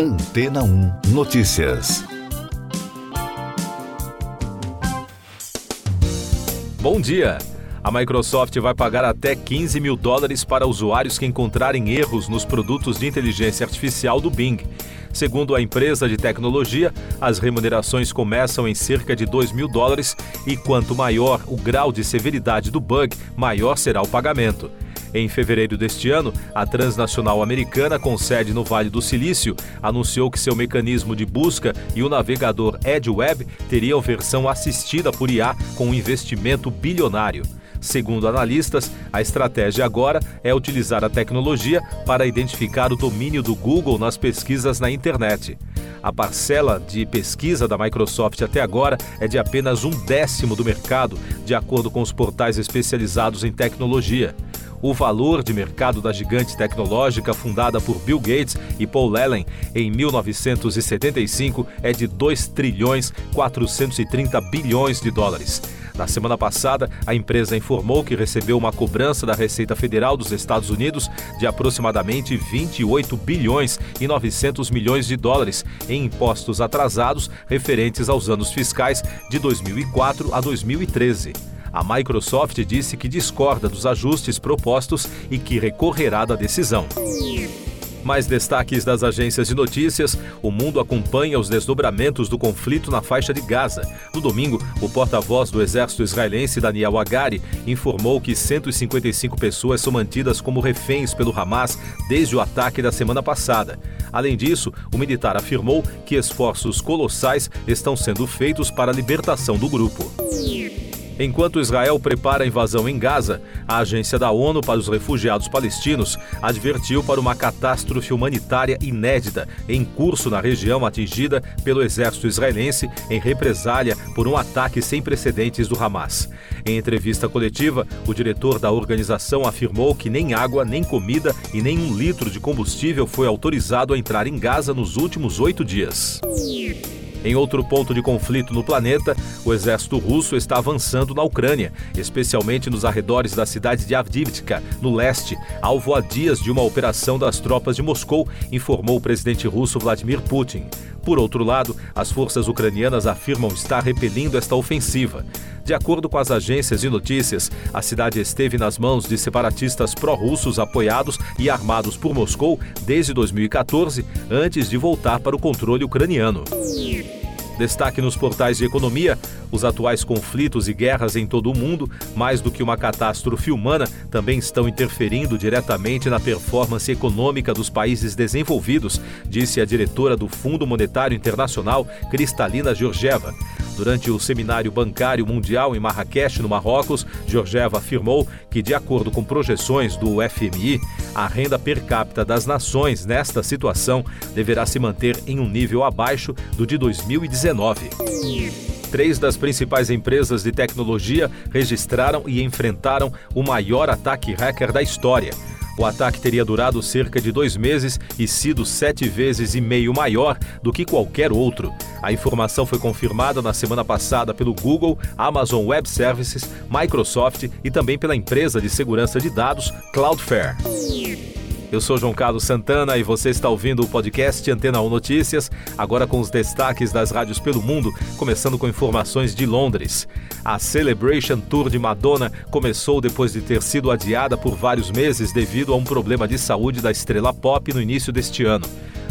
Antena 1 Notícias. Bom dia! A Microsoft vai pagar até 15 mil dólares para usuários que encontrarem erros nos produtos de inteligência artificial do Bing. Segundo a empresa de tecnologia, as remunerações começam em cerca de 2 mil dólares e quanto maior o grau de severidade do bug, maior será o pagamento. Em fevereiro deste ano, a transnacional americana, com sede no Vale do Silício, anunciou que seu mecanismo de busca e o navegador EdgeWeb teriam versão assistida por IA com um investimento bilionário. Segundo analistas, a estratégia agora é utilizar a tecnologia para identificar o domínio do Google nas pesquisas na internet. A parcela de pesquisa da Microsoft até agora é de apenas um décimo do mercado, de acordo com os portais especializados em tecnologia. O valor de mercado da gigante tecnológica fundada por Bill Gates e Paul Allen em 1975 é de 2 trilhões 430 bilhões de dólares. Na semana passada, a empresa informou que recebeu uma cobrança da Receita Federal dos Estados Unidos de aproximadamente 28 bilhões e 900 milhões de dólares em impostos atrasados referentes aos anos fiscais de 2004 a 2013. A Microsoft disse que discorda dos ajustes propostos e que recorrerá da decisão. Mais destaques das agências de notícias: o mundo acompanha os desdobramentos do conflito na faixa de Gaza. No domingo, o porta-voz do exército israelense, Daniel Hagari, informou que 155 pessoas são mantidas como reféns pelo Hamas desde o ataque da semana passada. Além disso, o militar afirmou que esforços colossais estão sendo feitos para a libertação do grupo. Enquanto Israel prepara a invasão em Gaza, a Agência da ONU para os Refugiados Palestinos advertiu para uma catástrofe humanitária inédita em curso na região atingida pelo exército israelense em represália por um ataque sem precedentes do Hamas. Em entrevista coletiva, o diretor da organização afirmou que nem água, nem comida e nem um litro de combustível foi autorizado a entrar em Gaza nos últimos oito dias. Em outro ponto de conflito no planeta, o exército russo está avançando na Ucrânia, especialmente nos arredores da cidade de Avdiivka, no leste, alvo a dias de uma operação das tropas de Moscou, informou o presidente russo Vladimir Putin. Por outro lado, as forças ucranianas afirmam estar repelindo esta ofensiva. De acordo com as agências de notícias, a cidade esteve nas mãos de separatistas pró-russos apoiados e armados por Moscou desde 2014, antes de voltar para o controle ucraniano. Destaque nos portais de economia: os atuais conflitos e guerras em todo o mundo, mais do que uma catástrofe humana, também estão interferindo diretamente na performance econômica dos países desenvolvidos, disse a diretora do Fundo Monetário Internacional, Cristalina Georgieva. Durante o Seminário Bancário Mundial em Marrakech, no Marrocos, Georgieva afirmou que, de acordo com projeções do FMI, a renda per capita das nações nesta situação deverá se manter em um nível abaixo do de 2019. Três das principais empresas de tecnologia registraram e enfrentaram o maior ataque hacker da história. O ataque teria durado cerca de dois meses e sido sete vezes e meio maior do que qualquer outro. A informação foi confirmada na semana passada pelo Google, Amazon Web Services, Microsoft e também pela empresa de segurança de dados Cloudflare. Eu sou João Carlos Santana e você está ouvindo o podcast Antena 1 Notícias, agora com os destaques das rádios pelo mundo, começando com informações de Londres. A Celebration Tour de Madonna começou depois de ter sido adiada por vários meses devido a um problema de saúde da estrela pop no início deste ano.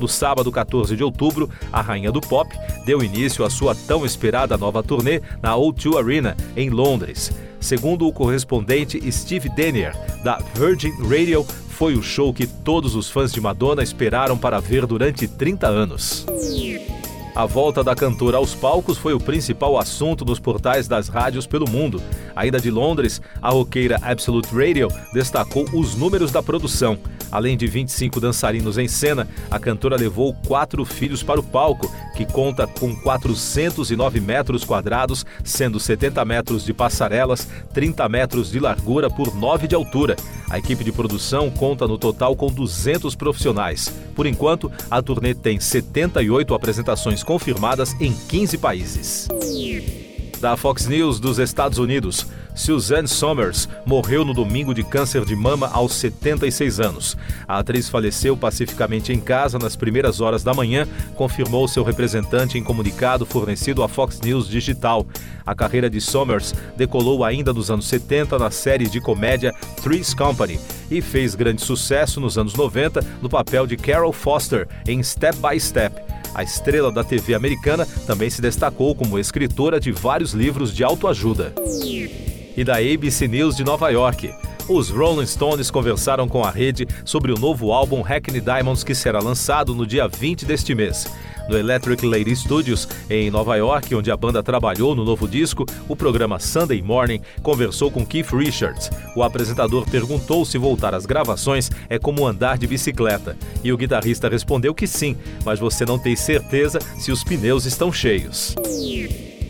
No sábado 14 de outubro, a rainha do pop deu início à sua tão esperada nova turnê na O2 Arena, em Londres. Segundo o correspondente Steve Denier, da Virgin Radio, foi o show que todos os fãs de Madonna esperaram para ver durante 30 anos. A volta da cantora aos palcos foi o principal assunto nos portais das rádios pelo mundo. Ainda de Londres, a roqueira Absolute Radio destacou os números da produção. Além de 25 dançarinos em cena, a cantora levou quatro filhos para o palco, que conta com 409 metros quadrados, sendo 70 metros de passarelas, 30 metros de largura por 9 de altura. A equipe de produção conta no total com 200 profissionais. Por enquanto, a turnê tem 78 apresentações confirmadas em 15 países. Da Fox News dos Estados Unidos. Suzanne Somers morreu no domingo de câncer de mama aos 76 anos. A atriz faleceu pacificamente em casa nas primeiras horas da manhã, confirmou seu representante em comunicado fornecido à Fox News Digital. A carreira de Somers decolou ainda nos anos 70 na série de comédia Three's Company e fez grande sucesso nos anos 90 no papel de Carol Foster em Step by Step. A estrela da TV americana também se destacou como escritora de vários livros de autoajuda. E da ABC News de Nova York. Os Rolling Stones conversaram com a rede sobre o novo álbum Hackney Diamonds que será lançado no dia 20 deste mês. No Electric Lady Studios, em Nova York, onde a banda trabalhou no novo disco, o programa Sunday Morning conversou com Keith Richards. O apresentador perguntou se voltar às gravações é como andar de bicicleta. E o guitarrista respondeu que sim, mas você não tem certeza se os pneus estão cheios.